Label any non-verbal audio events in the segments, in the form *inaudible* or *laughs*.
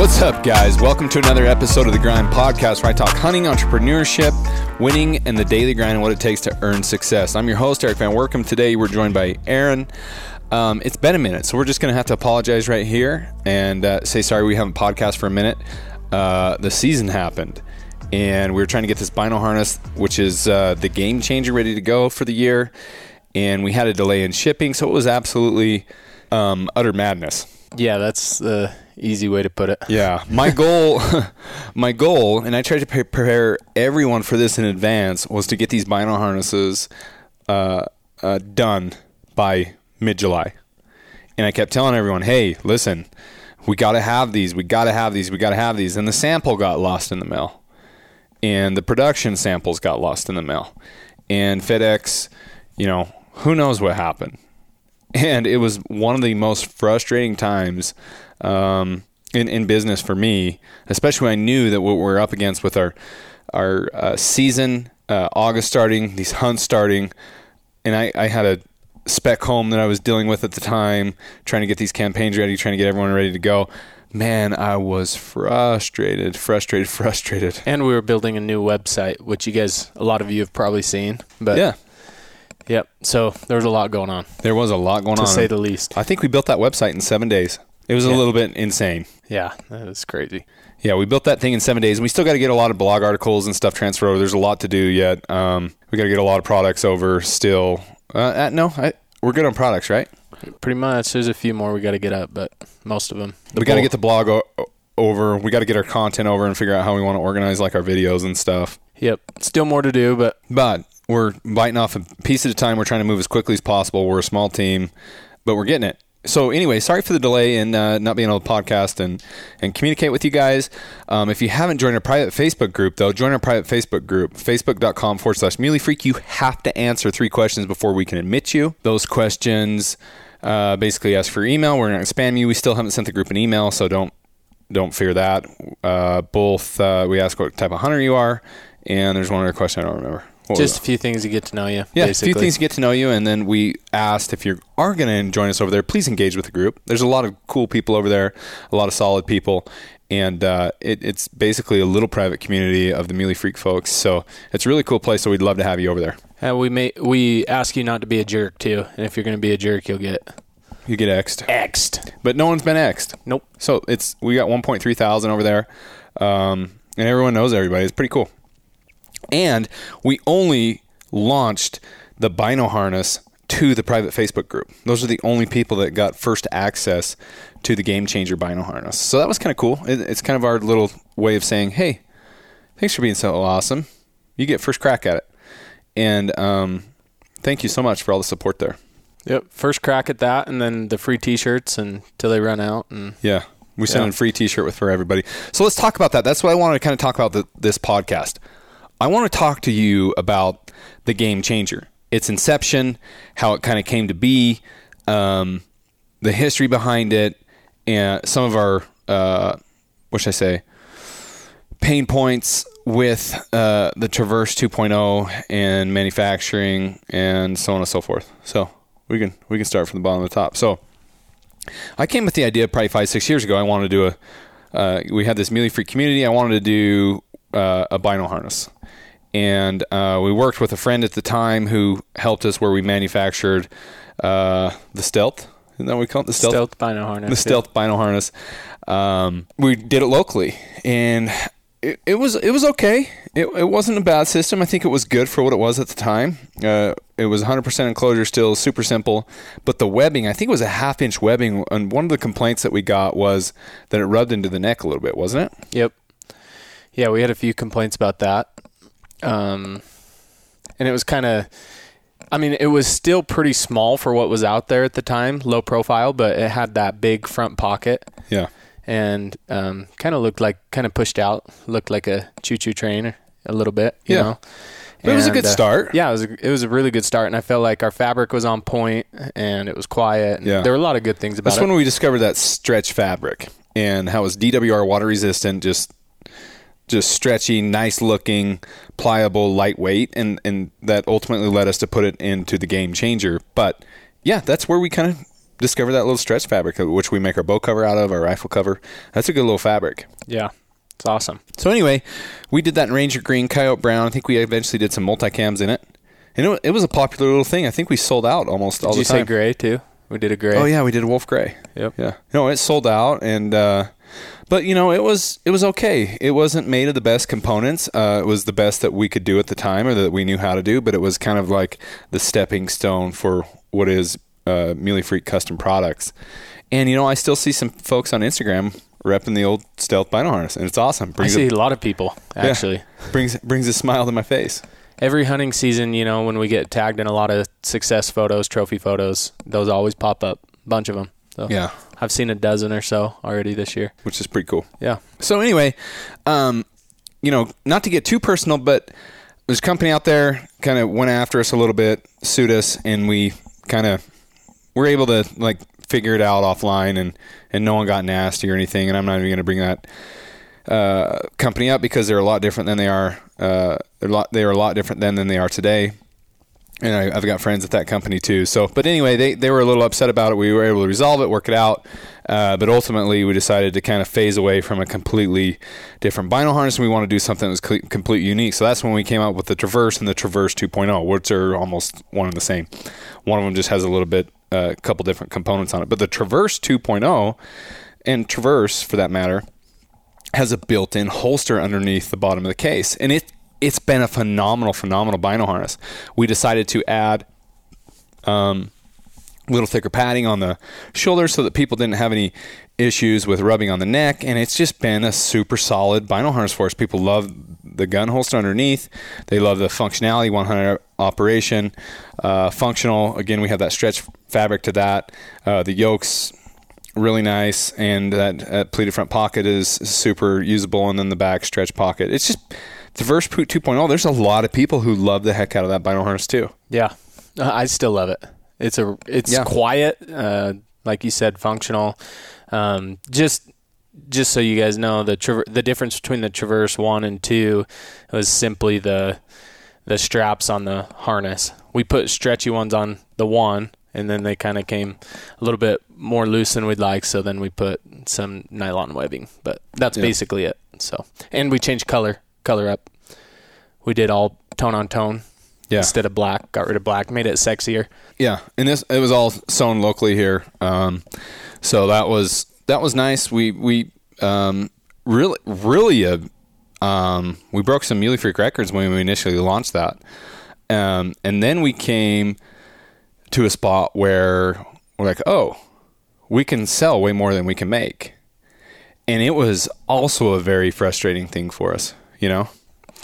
What's up, guys? Welcome to another episode of the Grind Podcast where I talk hunting, entrepreneurship, winning, and the daily grind and what it takes to earn success. I'm your host, Eric Van Woerkom. Today, we're joined by Aaron. Um, it's been a minute, so we're just going to have to apologize right here and uh, say sorry we haven't podcast for a minute. Uh, the season happened, and we were trying to get this bino harness, which is uh, the game changer, ready to go for the year. And we had a delay in shipping, so it was absolutely um, utter madness. Yeah, that's the easy way to put it. Yeah, my *laughs* goal, *laughs* my goal, and I tried to prepare everyone for this in advance, was to get these bino harnesses uh, uh, done by mid July. And I kept telling everyone, "Hey, listen, we got to have these. We got to have these. We got to have these." And the sample got lost in the mail, and the production samples got lost in the mail, and FedEx, you know, who knows what happened and it was one of the most frustrating times um, in in business for me, especially when I knew that what we're up against with our our uh, season, uh, August starting, these hunts starting, and I, I had a spec home that I was dealing with at the time, trying to get these campaigns ready, trying to get everyone ready to go. Man, I was frustrated, frustrated, *laughs* frustrated. And we were building a new website, which you guys, a lot of you have probably seen. But yeah, Yep. So there was a lot going on. There was a lot going on. to on, say the least. I think we built that website in seven days. It was yeah. a little bit insane. Yeah, that was crazy. Yeah, we built that thing in seven days, and we still got to get a lot of blog articles and stuff transferred over. There's a lot to do yet. Um, we got to get a lot of products over still. Uh, uh, no, I, we're good on products, right? Pretty much. There's a few more we got to get up, but most of them. The we got to get the blog o- over. We got to get our content over and figure out how we want to organize like our videos and stuff. Yep. Still more to do, but but we're biting off a piece at a time. We're trying to move as quickly as possible. We're a small team, but we're getting it. So anyway, sorry for the delay in uh, not being able to podcast and, and communicate with you guys. Um, if you haven't joined our private Facebook group, though, join our private Facebook group, facebook.com forward slash muley freak. You have to answer three questions before we can admit you. Those questions uh, basically ask for your email. We're to spam you. We still haven't sent the group an email, so don't don't fear that. Uh, both uh, we ask what type of hunter you are, and there's one other question I don't remember. What Just a few things to get to know you. Yeah, basically. a few things to get to know you, and then we asked if you are going to join us over there, please engage with the group. There's a lot of cool people over there, a lot of solid people, and uh, it, it's basically a little private community of the Muley Freak folks. So it's a really cool place. So we'd love to have you over there. And we may we ask you not to be a jerk too, and if you're going to be a jerk, you'll get you get xed. Xed, but no one's been xed. Nope. So it's we got 1.3 thousand over there, um, and everyone knows everybody. It's pretty cool. And we only launched the Bino harness to the private Facebook group. Those are the only people that got first access to the Game Changer Bino harness. So that was kind of cool. it's kind of our little way of saying, hey, thanks for being so awesome. You get first crack at it. And um, thank you so much for all the support there. Yep, first crack at that, and then the free T-shirts until they run out. And yeah, we send yeah. a free T-shirt with for everybody. So let's talk about that. That's what I wanted to kind of talk about the, this podcast. I want to talk to you about the game changer, its inception, how it kind of came to be, um, the history behind it, and some of our, uh, what should I say, pain points with uh, the Traverse 2.0 and manufacturing and so on and so forth. So we can we can start from the bottom of the top. So I came with the idea probably five six years ago. I wanted to do a. Uh, we had this Muley Freak community. I wanted to do uh, a bino harness and uh, we worked with a friend at the time who helped us where we manufactured uh, the stealth. Isn't that what we call it? The stealth, stealth bino harness. The stealth yeah. bino harness. Um, we did it locally, and it, it was it was okay. It, it wasn't a bad system. I think it was good for what it was at the time. Uh, it was 100% enclosure, still super simple. But the webbing, I think it was a half inch webbing. And one of the complaints that we got was that it rubbed into the neck a little bit, wasn't it? Yep. Yeah, we had a few complaints about that. Um, and it was kind of, I mean, it was still pretty small for what was out there at the time, low profile, but it had that big front pocket. Yeah. And um, kind of looked like, kind of pushed out, looked like a choo choo train a little bit, you yeah. know. But it was a good uh, start. Yeah, it was a, it was a really good start, and I felt like our fabric was on point, and it was quiet. yeah, there were a lot of good things about That's it. That's when we discovered that stretch fabric and how it was DWR water resistant, just just stretchy, nice looking, pliable, lightweight, and and that ultimately led us to put it into the game changer. But yeah, that's where we kind of discovered that little stretch fabric, which we make our bow cover out of, our rifle cover. That's a good little fabric. Yeah, it's awesome. So anyway, we did that in Ranger Green, Coyote Brown. I think we eventually did some multicams in it, and it, it was a popular little thing. I think we sold out almost all Did the you say gray too? We did a gray. Oh yeah, we did a Wolf Gray. Yep. Yeah. No, it sold out, and uh, but you know it was it was okay. It wasn't made of the best components. Uh, it was the best that we could do at the time, or that we knew how to do. But it was kind of like the stepping stone for what is uh, Muley Freak custom products. And you know, I still see some folks on Instagram repping the old stealth bino harness, and it's awesome. I see a, a lot of people actually. brings brings a smile to my face. Every hunting season, you know, when we get tagged in a lot of success photos, trophy photos, those always pop up. A bunch of them. So Yeah, I've seen a dozen or so already this year. which is pretty cool. Yeah. So anyway, um, you know, not to get too personal, but there's a company out there kind of went after us a little bit, sued us, and we kind of were able to like figure it out offline, and and no one got nasty or anything. And I'm not even going to bring that uh, company up because they're a lot different than they are. Uh, they're a lot they are a lot different then than they are today. And I, I've got friends at that company too. So, but anyway, they, they were a little upset about it. We were able to resolve it, work it out. Uh, but ultimately, we decided to kind of phase away from a completely different bino harness. And we want to do something that was cle completely unique. So that's when we came out with the Traverse and the Traverse 2.0, which are almost one and the same. One of them just has a little bit, a uh, couple different components on it. But the Traverse 2.0 and Traverse, for that matter, has a built-in holster underneath the bottom of the case, and it it's been a phenomenal, phenomenal bino harness. We decided to add um, a little thicker padding on the shoulders so that people didn't have any issues with rubbing on the neck, and it's just been a super solid bino harness for us. People love the gun holster underneath. They love the functionality, 100 operation, uh, functional. Again, we have that stretch fabric to that. Uh, the yokes really nice, and that, that pleated front pocket is super usable, and then the back stretch pocket. It's just the Verse 2.0. There's a lot of people who love the heck out of that bino harness too. Yeah. Uh, I still love it. It's a it's Yeah. quiet, uh, like you said, functional. Um, just just so you guys know, the traver- the difference between the Traverse one and two was simply the the straps on the harness. We put stretchy ones on the one, and then they kind of came a little bit more loose than we'd like. So then we put some nylon webbing, but that's Yeah. basically it. So and we changed color color up. We did all tone on tone Yeah. instead of black. Got rid of black, made it sexier. Yeah, and this it was all sewn locally here, um, so that was that was nice. We we um, really really uh, um, we broke some Muley Freak records when we initially launched that, um, and then we came to a spot where we're like, oh, we can sell way more than we can make, and it was also a very frustrating thing for us, you know.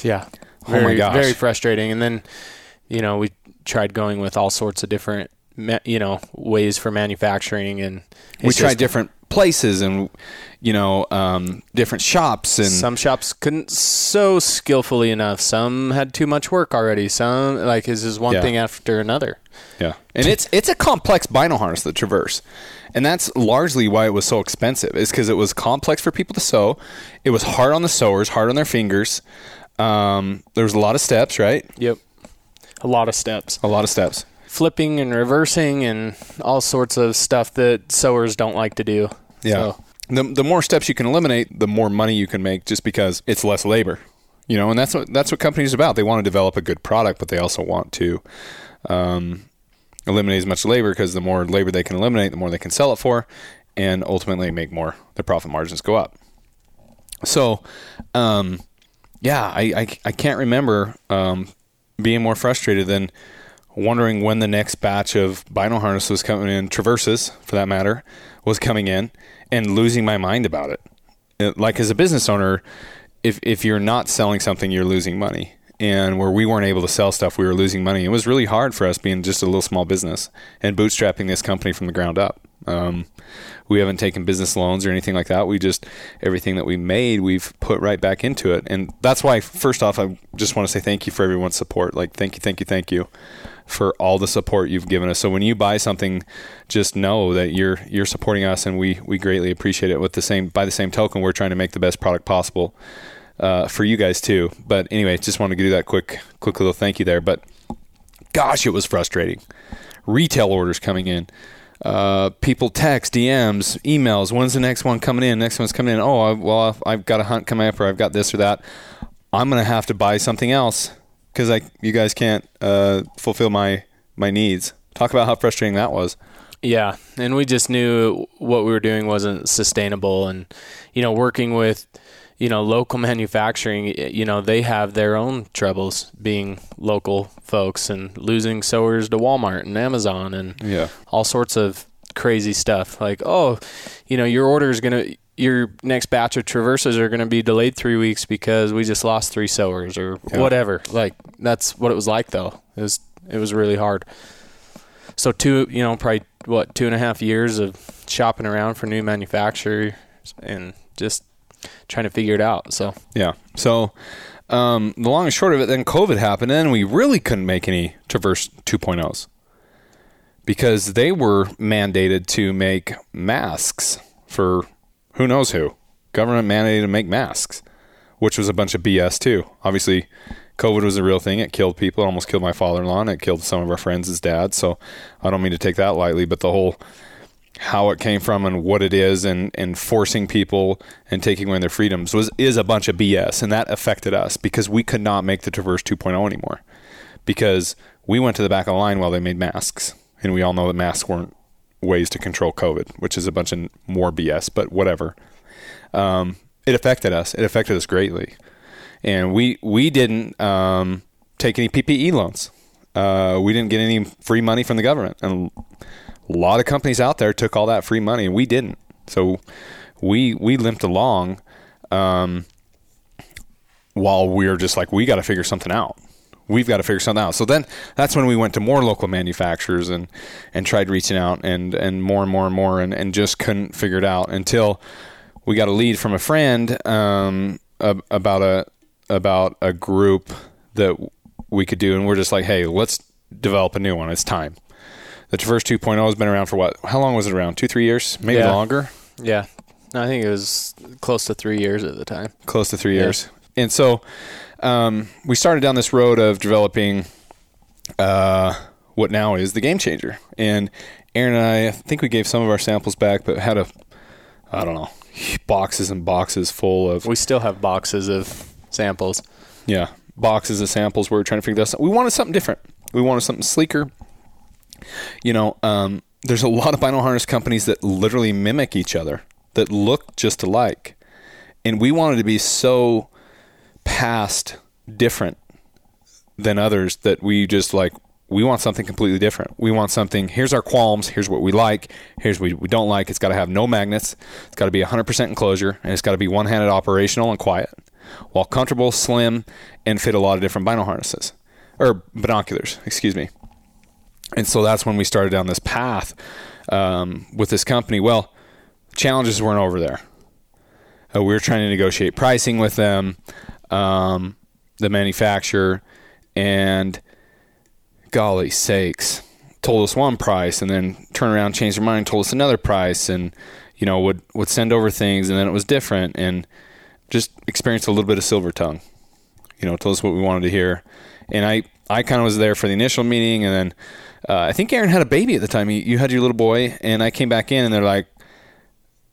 Yeah. Oh my Very, gosh. Very frustrating. And then, you know, we tried going with all sorts of different, you know, ways for manufacturing, and we tried different places and you know um, different shops and Some shops couldn't sew skillfully enough. Some had too much work already. Some like is just one Yeah. thing after another. Yeah, and it's it's a complex bino harness, the Traverse, and that's largely why it was so expensive. Is because it was complex for people to sew. It was hard on the sewers, hard on their fingers. Um, there was a lot of steps, right? Yep. A lot of steps. A lot of steps. Flipping and reversing and all sorts of stuff that sewers don't like to do. Yeah. So, The the more steps you can eliminate, the more money you can make, just because it's less labor. You know, and that's what that's what companies are about. They want to develop a good product, but they also want to um, eliminate as much labor because the more labor they can eliminate, the more they can sell it for, and ultimately make more. Their profit margins go up. So, um, yeah, I, I I can't remember um, being more frustrated than wondering when the next batch of bino harness was coming in, traverses for that matter, was coming in, and losing my mind about it. It- Like as a business owner, if if you're not selling something, you're losing money. And where we weren't able to sell stuff, we were losing money. It was really hard for us being just a little small business and bootstrapping this company from the ground up. Um, we haven't taken business loans or anything like that. We just everything that we made, we've put right back into it, and that's why. First off, I just want to say thank you for everyone's support. Like, thank you, thank you, thank you for all the support you've given us. So when you buy something, just know that you're you're supporting us, and we we greatly appreciate it. With the same by the same token, we're trying to make the best product possible uh, for you guys too. But anyway, just wanted to do that quick quick little thank you there. But gosh, it was frustrating. Retail orders coming in. Uh, people text, DMs, emails. When's the next one coming in? Next one's coming in. Oh, I, well, I've got a hunt coming up, or I've got this or that. I'm gonna have to buy something else because I you guys can't uh, fulfill my my needs. Talk about how frustrating that was. Yeah, and we just knew what we were doing wasn't sustainable, and you know, working with you know local *laughs* manufacturing, you know, they have their own troubles being local folks and losing sewers to Walmart and Amazon and Yeah. all sorts of crazy stuff. Like, oh, you know, your order is gonna your next batch of traverses are going to be delayed three weeks because we just lost three sewers or Yeah. whatever. Like that's what it was like though. It was it was really hard. So two, you know, probably what two and a half years of shopping around for new manufacturers and just trying to figure it out. So Yeah. So um, the long and short of it, then COVID happened, and we really couldn't make any Traverse 2.0s because they were mandated to make masks for who knows who. Government mandated to make masks, which was a bunch of BS too. Obviously, COVID was a real thing. It killed people. It almost killed my father-in-law, and it killed some of our friends' dads. So I don't mean to take that lightly, but the whole how it came from and what it is and, and forcing people and taking away their freedoms was is a bunch of BS and that affected us because we could not make the Traverse 2.0 anymore. Because we went to the back of the line while they made masks and we all know that masks weren't ways to control COVID which is a bunch of more BS but whatever. Um, it affected us. It affected us greatly. And we we didn't um, take any PPE loans. Uh, we didn't get any free money from the government. And a lot of companies out there took all that free money and we didn't. So we we limped along um, while we were just like we got to figure something out. We've got to figure something out. So then that's when we went to more local manufacturers and and tried reaching out and and more and more and more and, and just couldn't figure it out until we got a lead from a friend um, about a about a group that we could do. And we're just like hey let's develop a new one. It's time the Traverse 2.0 has been around for what? How long was it around? Two, three years, maybe Yeah. longer. yeah, I think it was close to three years at the time. Close to three Yeah. years. And so um, we started down this road of developing uh, what now is the game changer. And Aaron and I, I think we gave some of our samples back, but had a, I don't know, boxes and boxes full of We still have boxes of samples. Yeah, boxes of samples. We were trying to figure this out. We wanted something different. We wanted something sleeker. You know, um, there's a lot of bino harness companies that literally mimic each other, that look just alike. And we wanted to be so past different than others that we just like, we want something completely different. We want something, here's our qualms, here's what we like, here's what we don't like. It's got to have no magnets, it's got to be 100% enclosure, and it's got to be one handed operational and quiet while comfortable, slim, and fit a lot of different bino harnesses or binoculars, excuse me. And so that's when we started down this path um, with this company. Well, challenges weren't over there. Uh, we were trying to negotiate pricing with them, um, the manufacturer, and golly sakes, told us one price and then turned around, changed their mind, told us another price, and you know would would send over things, and then it was different, and just experienced a little bit of silver tongue. You know, told us what we wanted to hear, and I I kind of was there for the initial meeting, and then uh, I think Aaron had a baby at the time. You, you had your little boy, and I came back in, and they're like,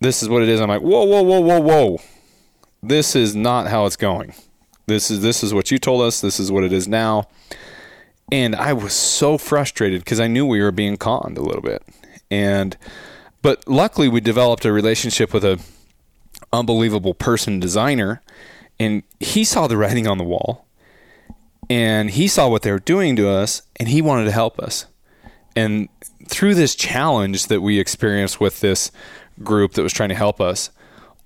"This is what it is." I'm like, "Whoa, whoa, whoa, whoa, whoa! This is not how it's going. This is this is what you told us. This is what it is now." And I was so frustrated because I knew we were being conned a little bit, and but luckily we developed a relationship with a unbelievable person designer and he saw the writing on the wall and he saw what they were doing to us and he wanted to help us and through this challenge that we experienced with this group that was trying to help us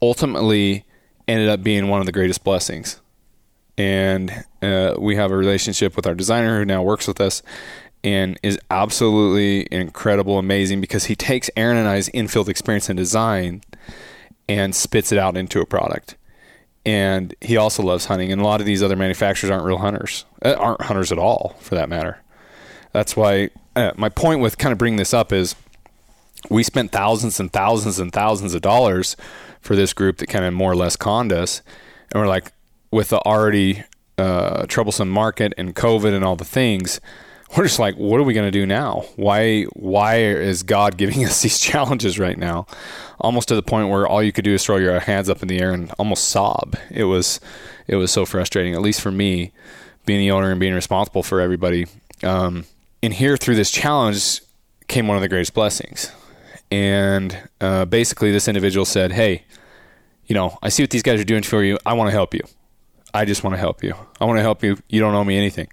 ultimately ended up being one of the greatest blessings and uh, we have a relationship with our designer who now works with us and is absolutely incredible amazing because he takes aaron and i's infield experience in design and spits it out into a product. And he also loves hunting. And a lot of these other manufacturers aren't real hunters, uh, aren't hunters at all, for that matter. That's why uh, my point with kind of bringing this up is we spent thousands and thousands and thousands of dollars for this group that kind of more or less conned us. And we're like, with the already uh, troublesome market and COVID and all the things, we're just like, what are we going to do now? Why why is God giving *laughs* us these challenges right now? Almost to the point where all you could do is throw your hands up in the air and almost sob. It was it was so frustrating, at least for me, being the owner and being responsible for everybody. Um, and here through this challenge came one of the greatest blessings. And uh, basically, this individual said, "Hey, you know, I see what these guys are doing for you. I want to help you. I just want to help you. I want to help you. You don't owe me anything."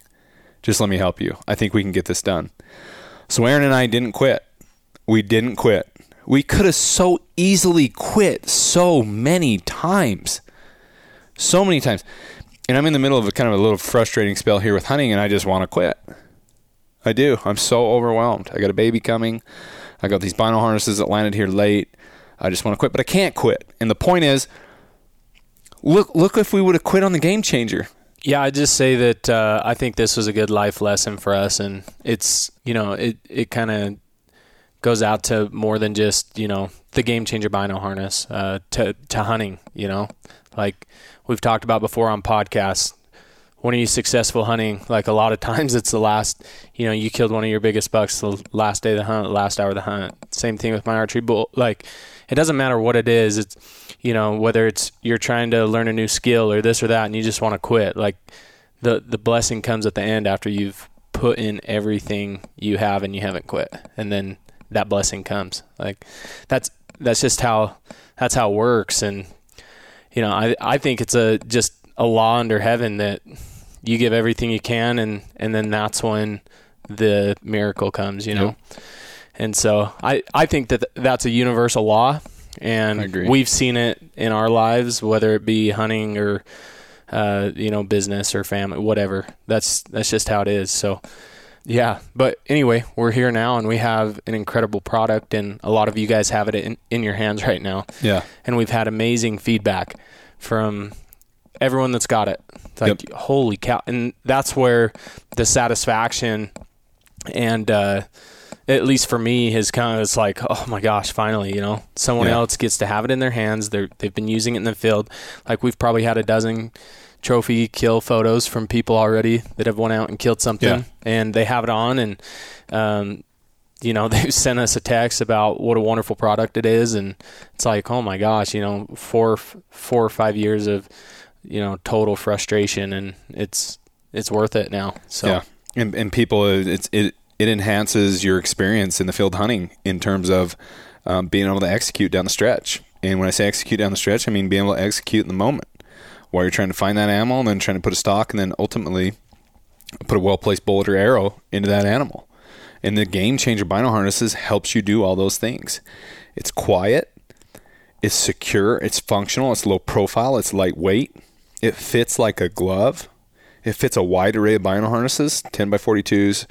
Just let me help you. I think we can get this done. So Aaron and I didn't quit. We didn't quit. We could have so easily quit so many times. So many times. And I'm in the middle of a kind of a little frustrating spell here with hunting and I just want to quit. I do. I'm so overwhelmed. I got a baby coming. I got these bino harnesses that landed here late. I just want to quit, but I can't quit. And the point is, look look if we would have quit on the game changer. Yeah, I just say that uh, I think this was a good life lesson for us, and it's you know it it kind of goes out to more than just you know the game changer bino harness uh, to to hunting. You know, like we've talked about before on podcasts. When are you successful hunting? Like a lot of times, it's the last. You know, you killed one of your biggest bucks the last day of the hunt, last hour of the hunt. Same thing with my archery bull. Like, it doesn't matter what it is. It's you know whether it's you're trying to learn a new skill or this or that and you just want to quit like the the blessing comes at the end after you've put in everything you have and you haven't quit and then that blessing comes like that's that's just how that's how it works and you know i i think it's a just a law under heaven that you give everything you can and and then that's when the miracle comes you know yep. and so i i think that that's a universal law and we've seen it in our lives, whether it be hunting or uh, you know business or family, whatever. That's that's just how it is. So yeah, but anyway, we're here now, and we have an incredible product, and a lot of you guys have it in, in your hands right now. Yeah, and we've had amazing feedback from everyone that's got it. It's like yep. holy cow, and that's where the satisfaction and uh, at least for me, is kind of it's like, oh my gosh, finally, you know, someone yeah. else gets to have it in their hands. They're they've been using it in the field. Like we've probably had a dozen trophy kill photos from people already that have went out and killed something, yeah. and they have it on, and um, you know, *laughs* they've sent us a text about what a wonderful product it is, and it's like, oh my gosh, you know, four four or five years of you know total frustration, and it's it's worth it now. So. Yeah. And, and people, it's it it enhances your experience in the field hunting in terms of um, being able to execute down the stretch. And when I say execute down the stretch, I mean being able to execute in the moment while you're trying to find that animal and then trying to put a stock and then ultimately put a well placed bullet or arrow into that animal. And the game changer bino harnesses helps you do all those things. It's quiet, it's secure, it's functional, it's low profile, it's lightweight, it fits like a glove. It fits a wide array of bino harnesses, 10 by 42s,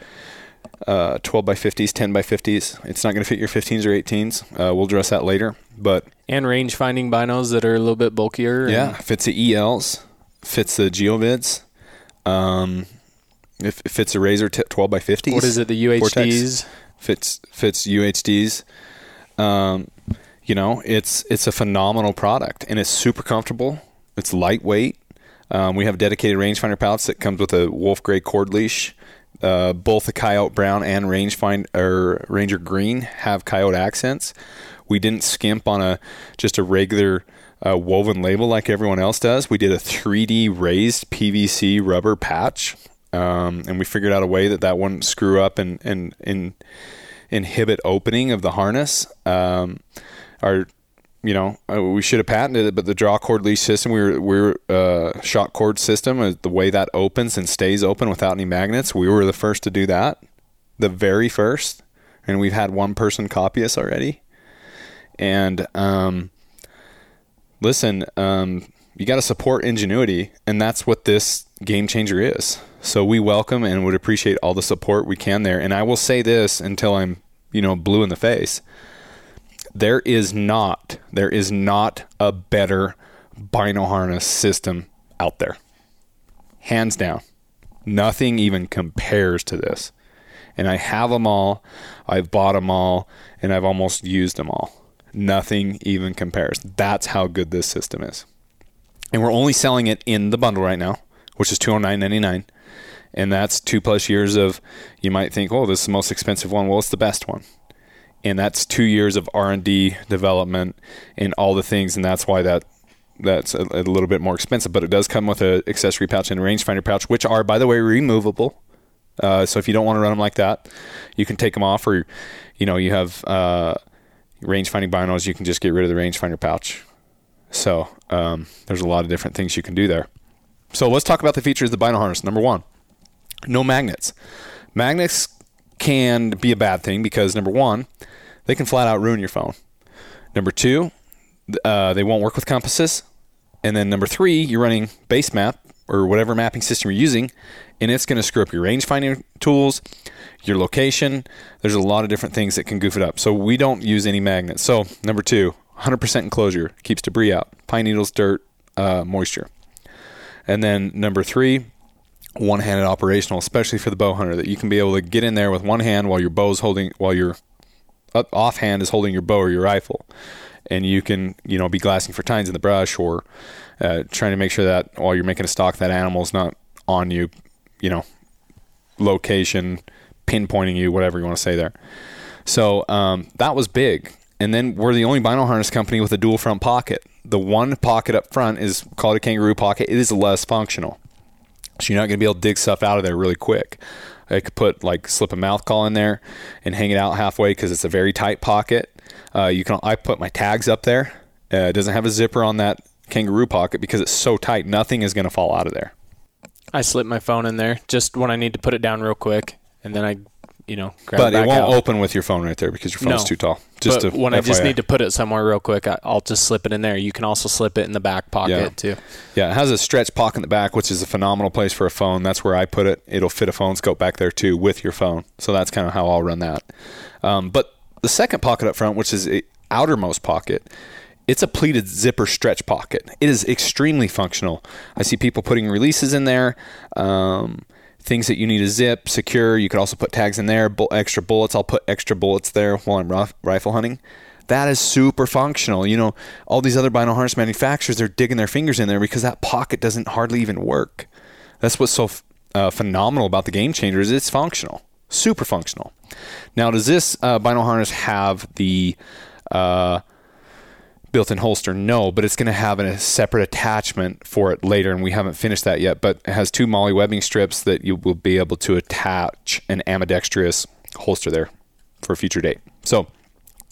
uh, 12 by 50s, 10 by 50s. It's not going to fit your 15s or 18s. Uh, we'll address that later. But and range finding binos that are a little bit bulkier. Yeah, fits the ELs, fits the Geovids. Um, if it fits a Razor t- 12 by 50s. What is it? The UHDs Vortex fits fits UHDs. Um, you know, it's it's a phenomenal product and it's super comfortable. It's lightweight. Um, we have dedicated rangefinder pouch that comes with a wolf gray cord leash uh, both the Coyote Brown and Rangefind or Ranger Green have coyote accents. We didn't skimp on a just a regular uh, woven label like everyone else does. We did a 3D raised PVC rubber patch, um, and we figured out a way that that wouldn't screw up and and, and inhibit opening of the harness. Um, our you know, uh, we should have patented it, but the draw cord leash system, we were, we were uh, shock cord system, uh, the way that opens and stays open without any magnets, we were the first to do that, the very first, and we've had one person copy us already. And um, listen, um, you got to support ingenuity, and that's what this game changer is. So we welcome and would appreciate all the support we can there. And I will say this until I'm, you know, blue in the face there is not there is not a better bino harness system out there. Hands down. Nothing even compares to this. And I have them all. I've bought them all and I've almost used them all. Nothing even compares. That's how good this system is. And we're only selling it in the bundle right now, which is $209.99. and that's two plus years of. You might think, oh, this is the most expensive one. Well, it's the best one, and that's two years of R and D development and all the things, and that's why that that's a, a, little bit more expensive. But it does come with an accessory pouch and a rangefinder pouch, which are, by the way, removable. Uh, so if you don't want to run them like that, you can take them off, or you know, you have uh, range finding binos, you can just get rid of the rangefinder pouch. So um, there's a lot of different things you can do there. So let's talk about the features of the bino harness. Number one, no magnets. Magnets can be a bad thing because number one, they can flat out ruin your phone. Number two, uh, they won't work with compasses. And then number three, you're running base map or whatever mapping system you're using, and it's going to screw up your range finding tools, your location. There's a lot of different things that can goof it up. So we don't use any magnets. So number two, 100% enclosure keeps debris out, pine needles, dirt, uh, moisture. And then number three, one-handed operational, especially for the bow hunter, that you can be able to get in there with one hand while your bow's holding, while your offhand is holding your bow or your rifle, and you can, you know, be glassing for tines in the brush or uh, trying to make sure that while you're making a stalk that animal's not on you, you know, location, pinpointing you, whatever you want to say there. So um, that was big. And then we're the only bino harness company with a dual front pocket. The one pocket up front is called a kangaroo pocket. It is less functional. So you're not going to be able to dig stuff out of there really quick. I could put like slip a mouth call in there and hang it out halfway because it's a very tight pocket. Uh, you can I put my tags up there. Uh, it doesn't have a zipper on that kangaroo pocket because it's so tight. Nothing is going to fall out of there. I slip my phone in there just when I need to put it down real quick, and then I, you know, but it, it won't out. open with your phone right there because your phone's no. too tall. Just but when FYI. I just need to put it somewhere real quick, I'll just slip it in there. You can also slip it in the back pocket yeah. too. Yeah, it has a stretch pocket in the back, which is a phenomenal place for a phone. That's where I put it. It'll fit a phone scope back there too with your phone. So that's kind of how I'll run that. Um, but the second pocket up front, which is a outermost pocket, it's a pleated zipper stretch pocket. It is extremely functional. I see people putting releases in there, um, things that you need to zip, secure. You could also put tags in there, bu- extra bullets. I'll put extra bullets there while I'm rough, rifle hunting. That is super functional. You know, all these other bino harness manufacturers, they're digging their fingers in there because that pocket doesn't hardly even work. That's what's so uh, phenomenal about the game changer is it's functional, super functional. Now, does this uh, bino harness have the uh, built-in holster no but it's going to have a separate attachment for it later and we haven't finished that yet but it has two MOLLE webbing strips that you will be able to attach an ambidextrous holster there for a future date. So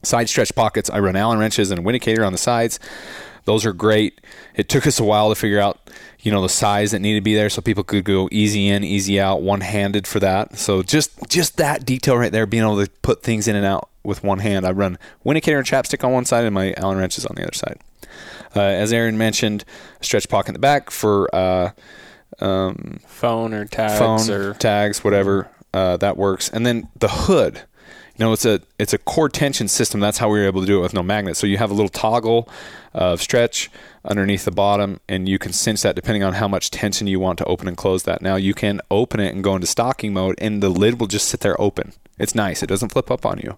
side stretch pockets i run allen wrenches and a on the sides. Those are great. It took us a while to figure out you know the size that needed to be there so people could go easy in easy out one handed for that. So just just that detail right there being able to put things in and out with one hand. I run Windicator and chapstick on one side and my Allen wrench is on the other side. Uh, as Aaron mentioned, stretch pocket in the back for uh, um, phone or tags phone, or tags, whatever uh, that works. And then the hood. You know, it's a it's a core tension system. That's how we were able to do it with no magnet. So you have a little toggle of stretch underneath the bottom, and you can cinch that depending on how much tension you want to open and close that. Now you can open it and go into stocking mode, and the lid will just sit there open. It's nice. It doesn't flip up on you.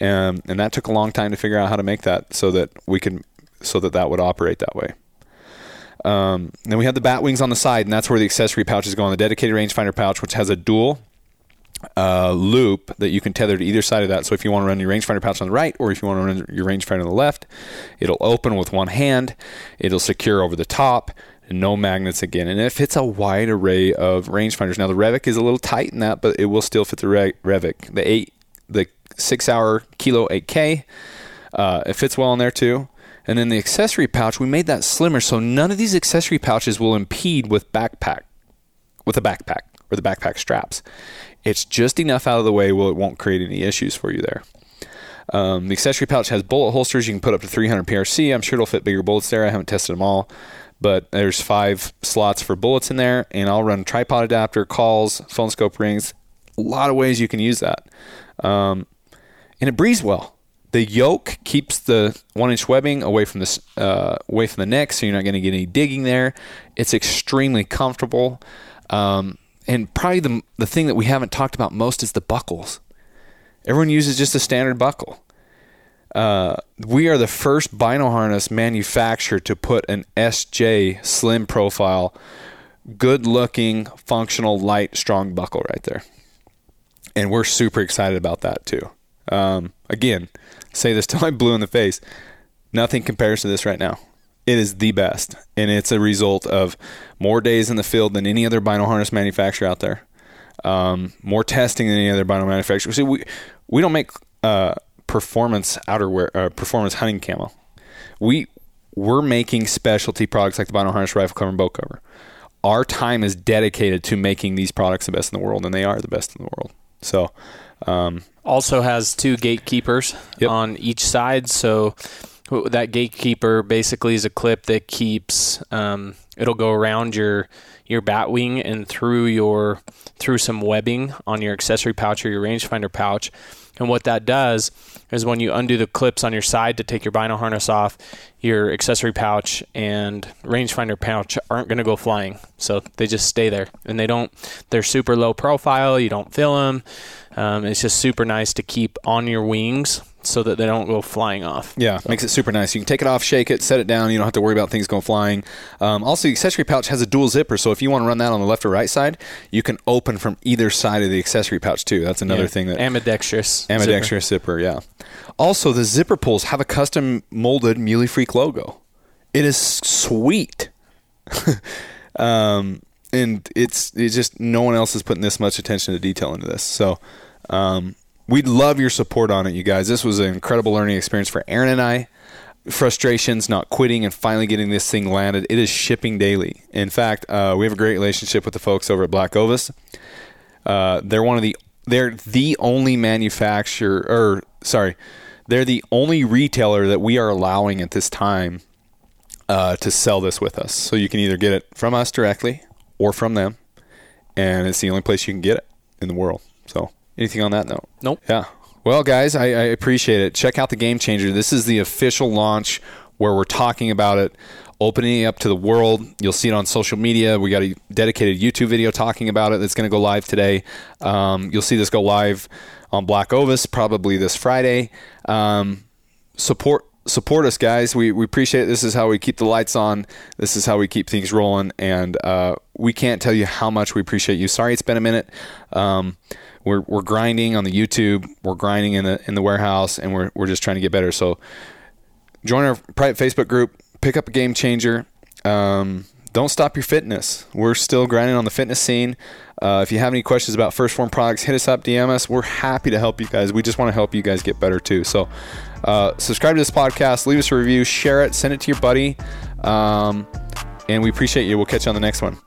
Um, and that took a long time to figure out how to make that so that we can so that that would operate that way. Um, then we have the bat wings on the side, and that's where the accessory pouches go on the dedicated rangefinder pouch, which has a dual uh, loop that you can tether to either side of that. So if you want to run your rangefinder pouch on the right, or if you want to run your rangefinder on the left, it'll open with one hand. It'll secure over the top. No magnets again, and it fits a wide array of rangefinders. Now the Revic is a little tight in that, but it will still fit the Re- Revic. The eight, the Sig Sauer Kilo 8K. Uh, it fits well in there too. And then the accessory pouch, we made that slimmer so none of these accessory pouches will impede with backpack, with a backpack or the backpack straps. It's just enough out of the way where it won't create any issues for you there. Um, the accessory pouch has bullet holsters. You can put up to 300 PRC. I'm sure it'll fit bigger bullets there. I haven't tested them all, but there's five slots for bullets in there, and I'll run tripod adapter, calls, phone scope rings. A lot of ways you can use that. Um, and it breathes well. The yoke keeps the one inch webbing away from the uh, away from the neck, so you're not going to get any digging there. It's extremely comfortable, um, and probably the the thing that we haven't talked about most is the buckles. Everyone uses just a standard buckle. Uh, we are the first bino harness manufacturer to put an SJ slim profile good looking, functional, light, strong buckle right there. And we're super excited about that too. Um, again, say this *laughs* till I'm blue in the face. Nothing compares to this right now. It is the best, and it's a result of more days in the field than any other bino harness manufacturer out there. Um, more testing than any other bino manufacturer. See, we we don't make uh, performance outerwear, uh, performance hunting camo. We we're making specialty products like the bino harness rifle cover and bow cover. Our time is dedicated to making these products the best in the world, and they are the best in the world. So, um, also has two gatekeepers Yep. on each side. So that gatekeeper basically is a clip that keeps. Um, it'll go around your your bat wing and through your through some webbing on your accessory pouch or your rangefinder pouch. And what that does is when you undo the clips on your side to take your bino harness off, your accessory pouch and rangefinder pouch aren't going to go flying. So they just stay there and they don't, they're super low profile. You don't feel them. Um, it's just super nice to keep on your wings so that they don't go flying off. Yeah, makes it super nice. You can take it off, shake it, set it down. You don't have to worry about things going flying. Um, also, the accessory pouch has a dual zipper, so if you want to run that on the left or right side, you can open from either side of the accessory pouch too. That's another Yeah. thing that ambidextrous. zipper. ambidextrous zipper. Yeah. Also, the zipper pulls have a custom molded Muley Freak logo. It is sweet. *laughs* um, and it's it's just no one else is putting this much attention to detail into this. So, um, we'd love your support on it, you guys. This was an incredible learning experience for Aaron and I. Frustrations, not quitting, and finally getting this thing landed. It is shipping daily. In fact, uh, we have a great relationship with the folks over at Black Ovis. Uh, they're one of the they're the only manufacturer or sorry, they're the only retailer that we are allowing at this time uh, to sell this with us. So you can either get it from us directly or from them, and it's the only place you can get it in the world. So anything on that note? Nope. Yeah. Well, guys, I, I appreciate it. Check out the Game Changer. This is the official launch where we're talking about it, opening it up to the world. You'll see it on social media. We got a dedicated YouTube video talking about it that's going to go live today. Um, you'll see this go live on Black Ovis probably this Friday. Um, support support us guys we, we appreciate it this is how we keep the lights on this is how we keep things rolling and uh, we can't tell you how much we appreciate you sorry it's been a minute um, we're, we're grinding on the youtube we're grinding in the in the warehouse and we're, we're just trying to get better. So join our private facebook group pick up a game changer. Um, don't stop your fitness. We're still grinding on the fitness scene. Uh, if you have any questions about 1st Phorm products hit us up dm us. We're happy to help you guys. We just want to help you guys get better too. So uh, subscribe to this podcast leave us a review share it send it to your buddy. Um, and we appreciate you. We'll catch you on the next one